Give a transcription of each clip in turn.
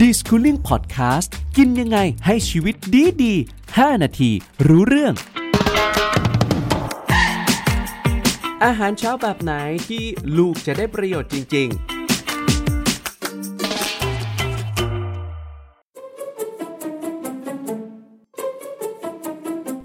d i s c o o l i n g Podcast กินยังไงให้ชีวิตดีดี5นาที รู้เรื่อง อาหารเช้าแบบไหนที่ลูกจะได้ประโยชน์จริง ๆ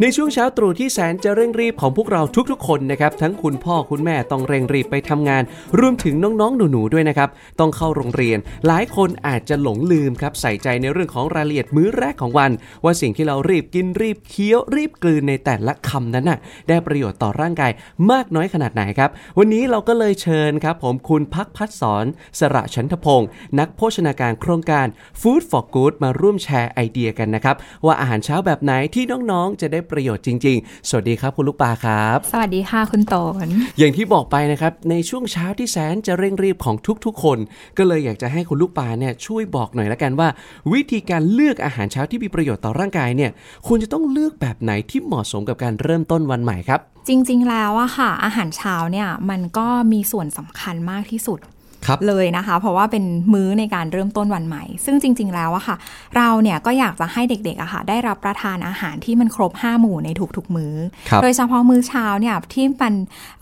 ในช่วงเช้าตรู่ที่แสนจะเร่งรีบของพวกเราทุกๆ คนนะครับ ทั้งคุณพ่อคุณแม่ต้องเร่งรีบไปทำงาน รวมถึงน้องๆ หนูๆ ด้วยนะครับ ต้องเข้าโรงเรียน หลายคนอาจจะหลงลืมครับ ใส่ใจในเรื่องของรายละเอียดมื้อแรกของวัน ว่าสิ่งที่เรารีบกินรีบเคี้ยวรีบกลืนในแต่ละคำนั้นน่ะได้ประโยชน์ต่อร่างกายมากน้อยขนาดไหนครับ วันนี้เราก็เลยเชิญครับ ผมคุณพักพัฒสอน สระชันทพงศ์นักโภชนาการโครงการ Food for Good มาร่วมแชร์ไอเดียกันนะครับว่าอาหารเช้าแบบไหนที่น้องๆ จะได้ประโยชน์จริง ๆ สวัสดีครับคุณลูกปลาครับ สวัสดีค่ะคุณโตนอย่างที่บอกไปนะครับในช่วงเช้าที่แสนจะเร่งรีบของทุกๆ คน ก็เลยอยากจะให้คุณลูกปลาเนี่ยช่วยบอกหน่อยละกันว่า วิธีการเลือกอาหารเช้าที่มีประโยชน์ต่อร่างกายเนี่ยควรจะต้องเลือกแบบไหนที่เหมาะสมกับการเริ่มต้นวันใหม่ครับ จริง ๆ แล้วอะค่ะ อาหารเช้าเนี่ยมันก็มีส่วนสำคัญมากที่สุดครับ เลยนะคะ เพราะว่าเป็นมื้อในการเริ่มต้นวันใหม่ ซึ่งจริง ๆ แล้วอะค่ะ เราเนี่ยก็อยากจะให้เด็กๆอะค่ะ ได้รับประทานอาหารที่มันครบ 5 หมู่ในทุกๆมื้อครับโดยเฉพาะมื้อเช้าเนี่ยที่มัน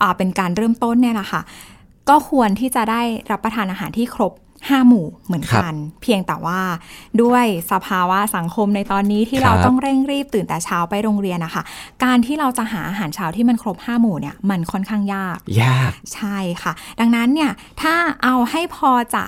อ่าเป็นการเริ่มต้นเนี่ยแหละค่ะ ก็ควรที่จะได้รับประทานอาหารที่ครบ5หมู่เหมือนกัน เพียงแต่ว่าด้วยสภาวะสังคมในตอนนี้ที่ครับเราต้องเร่งรีบตื่นแต่เช้าไปโรงเรียนนะคะการที่เราจะหาอาหารเช้าที่มันครบ5หมู่เนี่ยมันค่อนข้างยาก ยาก ใช่ค่ะ ดังนั้นเนี่ยถ้าเอาให้พอจะ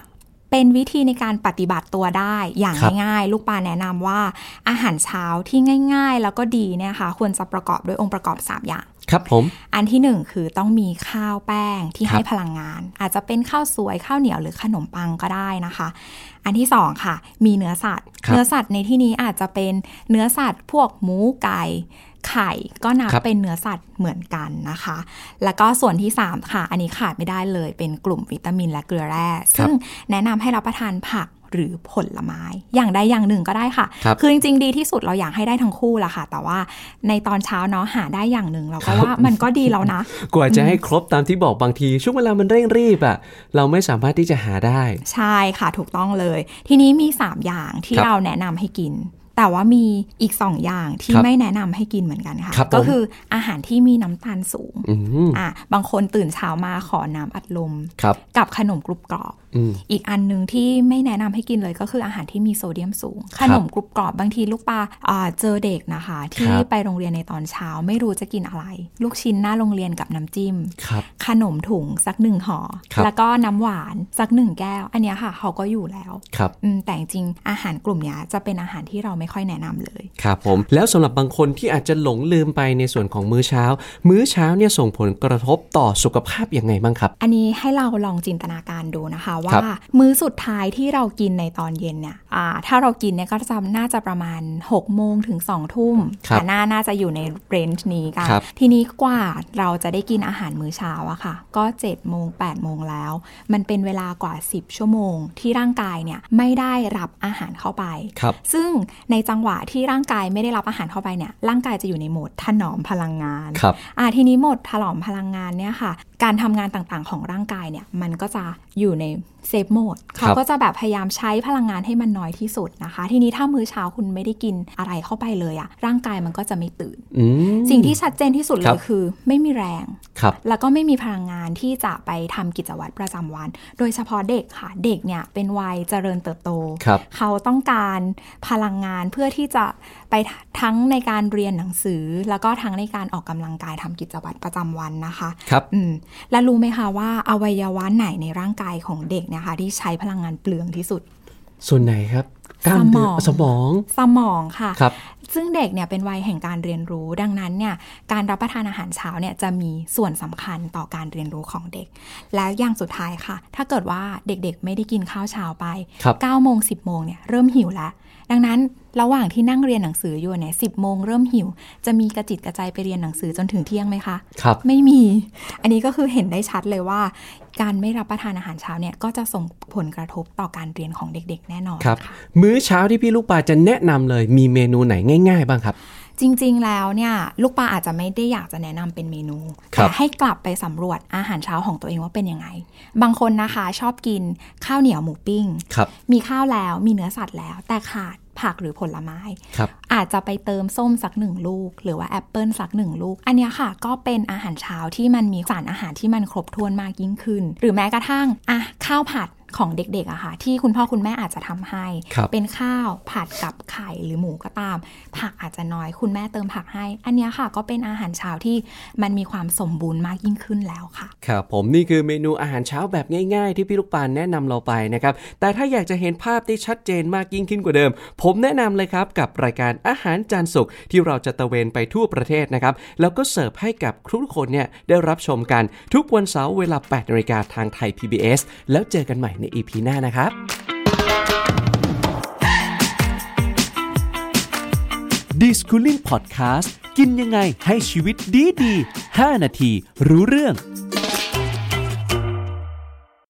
เป็นวิธีในการปฏิบัติตัวได้อย่างครับง่ายๆ ลูกปลาแนะนำว่าอาหารเช้าที่ง่ายๆ แล้วก็ดีเนี่ยค่ะควรจะประกอบด้วยองค์ประกอบ 3 อย่างครับผม อันที่หนึ่งคือต้องมีข้าวแป้งที่ครับให้พลังงาน อาจจะเป็นข้าวสวยข้าวเหนียวหรือขนมปังก็ได้นะคะ อันที่สองค่ะ มีเนื้อสัตว์ครับเนื้อสัตว์ในที่นี้อาจจะเป็นเนื้อสัตว์พวกหมูไก่ ไข่ก็นับครับเป็นเนื้อสัตว์เหมือนกันนะคะ แล้วก็ส่วนที่ 3 ค่ะ อันนี้ขาดไม่ได้เลยเป็นกลุ่มวิตามินและเกลือแร่ ซึ่งแนะนำให้รับประทานผักหรือผลไม้ อย่างใดอย่างหนึ่งก็ได้ค่ะครับคือจริงๆ ดีที่สุดเราอยากให้ได้ทั้งคู่ละค่ะ แต่ว่าในตอนเช้าเนาะหาได้อย่างหนึ่งเราก็ว่ามันก็ดีแล้วนะ กว่าจะให้ครบตามที่บอกบางที ช่วงเวลามันเร่งรีบอะเราไม่สามารถที่จะหาได้ ใช่ค่ะถูกต้องเลย ทีนี้มี 3 อย่างที่ครับเราแนะนำให้กิน แต่ว่ามีอีก 2 อย่างที่ครับไม่แนะนำให้กินเหมือนกันค่ะครับผมก็คืออาหารที่มีน้ำตาลสูงอืมอะบางคนตื่นเช้ามาขอน้ำอัดลมครับกับขนมกรุบกรอบอืมอีกอันหนึ่งที่ไม่แนะนำให้กินเลยก็คืออาหารที่มีโซเดียมสูง ขนมกรุบกรอบบางทีลูกปลาอ่าเจอเด็กนะคะ ที่ครับไปโรงเรียนในตอนเช้าไม่รู้จะกินอะไร ลูกชิ้นหน้าโรงเรียนกับน้ำจิ้มครับขนมถุงสักหนึ่งห่อครับแล้วก็น้ำหวานสักหนึ่งแก้ว อันเนี้ยค่ะเขาก็อยู่แล้วครับอืมแต่จริงๆอาหารกลุ่มเนี้ยจะเป็นอาหารที่เราไม่ค่อยแนะนำเลยครับผมแล้วสำหรับบางคนที่อาจจะหลงลืมไปในส่วนของมื้อเช้า มื้อเช้าเนี่ยส่งผลกระทบต่อสุขภาพยังไงบ้างครับ อันนี้ให้เราลองจินตนาการดูนะคะคว่ารับมื้อสุดท้ายที่เรากินในตอนเย็นเนี่ยอ่าถ้าเรากินเนี่ยก็จะน่าจะประมาณ6โมงถึง2ทุ่มครับแต่น่าน่าจะอยู่ในเรนจ์นี้กันครับทีนี้กว่าเราจะได้กินอาหารมื้อเช้าอะค่ะ ก็7โมง8โมงแล้ว มันเป็นเวลากว่า 10 ชั่วโมงที่ร่างกายเนี่ยไม่ได้รับอาหารเข้าไปครับซึ่งในจังหวะที่ร่างกายไม่ได้รับอาหารเข้าไปเนี่ยร่างกายจะอยู่ในโหมดถนอมพลังงานครับอ่าทีนี้โหมดถนอมพลังงานเนี่ยค่ะ การทำงานต่างๆของร่างกายเนี่ยมันก็จะอยู่ใน เซฟโหมดครับเขาก็จะแบบพยายามใช้พลังงานให้มันน้อยที่สุดนะคะ ทีนี้ถ้ามื้อเช้าคุณไม่ได้กินอะไรเข้าไปเลยอะร่างกายมันก็จะไม่ตื่นอืมสิ่งที่ชัดเจนที่สุดเลครัยบคือ ไม่มีแรงครับแล้วก็ไม่มีพลังงานที่จะไปทำกิจวัตรประจำวัน โดยเฉพาะเด็กค่ะ เด็กเนี่ยเป็นวัยเจริญเติบโตครับเขาต้องการพลังงานเพื่อที่จะไปทั้งในการเรียนหนังสือ แล้วก็ทั้งในการออกกำลังกายทำกิจวัตรประจำวันนะคะครับอืมและรู้ไหมคะว่าอวัยวะไหนในร่างกายของเด็กเนี่ยค่ะที่ใช้พลังงานเปลืองที่สุด ส่วนไหนครับกล้ามเนื้อสสมมอองงสมองค่ะครับ ซึ่งเด็กเนี่ยเป็นวัยแห่งการเรียนรู้ ดังนั้นเนี่ยการรับประทานอาหารเช้าเนี่ยจะมีส่วนสำคัญต่อการเรียนรู้ของเด็ก แล้วอย่างสุดท้ายค่ะ ถ้าเกิดว่าเด็กๆ ไม่ได้กินข้าวเช้าไปครับ9โมง10โมงเนี่ยเริ่มหิวแล้วดังนั้นระหว่างที่นั่งเรียนหนังสืออยู่เนี่ยสิโมงเริ่มหิว จะมีกระจิตกระใจไปเรียนหนังสือจนถึงเที่ยงไหมคะครับไม่มี อันนี้ก็คือเห็นได้ชัดเลยว่า การไม่รับประทานอาหารเช้าเนี่ยก็จะส่งผลกระทบต่อการเรียนของเด็กๆ แน่นอนครับค่ะมื้อเช้าที่พี่ลูกปลาจะแนะนำเลยมีเมนูไหนง่ายๆบ้างครับ จริงๆแล้วเนี่ยลูกปลาอาจจะไม่ได้อยากจะแนะนำเป็นเมนูครับแต่ให้กลับไปสำรวจอาหารเช้าของตัวเองว่าเป็นยังไง บางคนนะคะชอบกินข้าวเหนียวหมูปิ้งครับมีข้าวแล้วมีเนื้อสัตว์แล้ว แต่ขาดผักหรือผลไม้ครับอาจจะไปเติมส้มสักหนึ่งลูก หรือว่าแอปเปิลสักหนึ่งลูก อันเนี้ยค่ะ ก็เป็นอาหารเช้าที่มันมีสารอาหารที่มันครบถ้วนมากยิ่งขึ้น หรือแม้กระทั่งอะข้าวผัด ของเด็กๆอะค่ะ ที่คุณพ่อคุณแม่อาจจะทำให้ครับเป็นข้าวผัดกับไข่หรือหมูก็ตาม ผักอาจจะน้อยคุณแม่เติมผักให้ อันเนี้ยค่ะก็เป็นอาหารเช้าที่มันมีความสมบูรณ์มากยิ่งขึ้นแล้วค่ะ ครับผมนี่คือเมนูอาหารเช้าแบบง่ายๆ ที่พี่ลูกปานแนะนำเราไปนะครับ แต่ถ้าอยากจะเห็นภาพได้ชัดเจนมากยิ่งขึ้นกว่าเดิม ผมแนะนำเลยครับกับรายการอาหารจานสุกที่เราจะตระเวนไปทั่วประเทศนะครับแล้วก็เสิร์ฟให้กับทุกคนเนี่ยได้รับชมกันทุกวันเสาร์เวลา8นาฬิกาทางไทย PBS แล้วเจอกันใหม่ใน EP หน้านะครับDeschooling Podcast กินยังไงให้ชีวิตดีดี 5 นาทีรู้เรื่อง